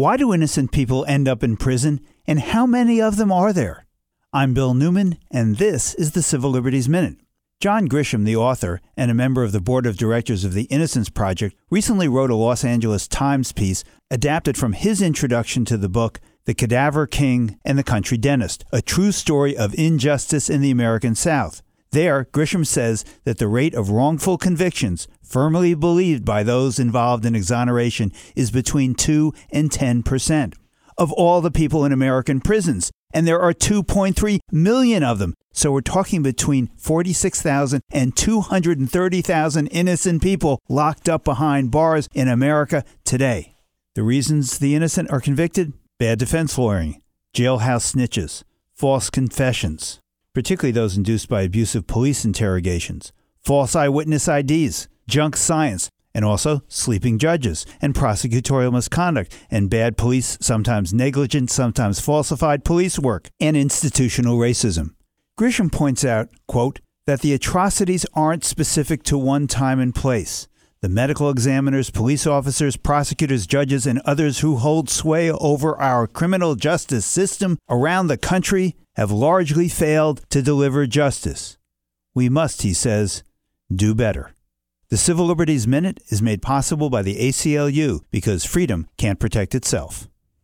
Why do innocent people end up in prison, and how many of them are there? I'm Bill Newman, and this is the Civil Liberties Minute. John Grisham, the author and a member of the board of directors of the Innocence Project, recently wrote a Los Angeles Times piece adapted from his introduction to the book The Cadaver King and the Country Dentist, a true story of injustice in the American South. There, Grisham says that the rate of wrongful convictions, firmly believed by those involved in exoneration, is between 2 and 10 percent of all the people in American prisons, and there are 2.3 million of them. So we're talking between 46,000 and 230,000 innocent people locked up behind bars in America today. The reasons the innocent are convicted? Bad defense lawyering, jailhouse snitches, false confessions, particularly those induced by abusive police interrogations, false eyewitness IDs, junk science, and also sleeping judges and prosecutorial misconduct and bad police, sometimes negligent, sometimes falsified police work, and institutional racism. Grisham points out, quote, that the atrocities aren't specific to one time and place. The medical examiners, police officers, prosecutors, judges, and others who hold sway over our criminal justice system around the country have largely failed to deliver justice. We must, he says, do better. The Civil Liberties Minute is made possible by the ACLU because freedom can't protect itself.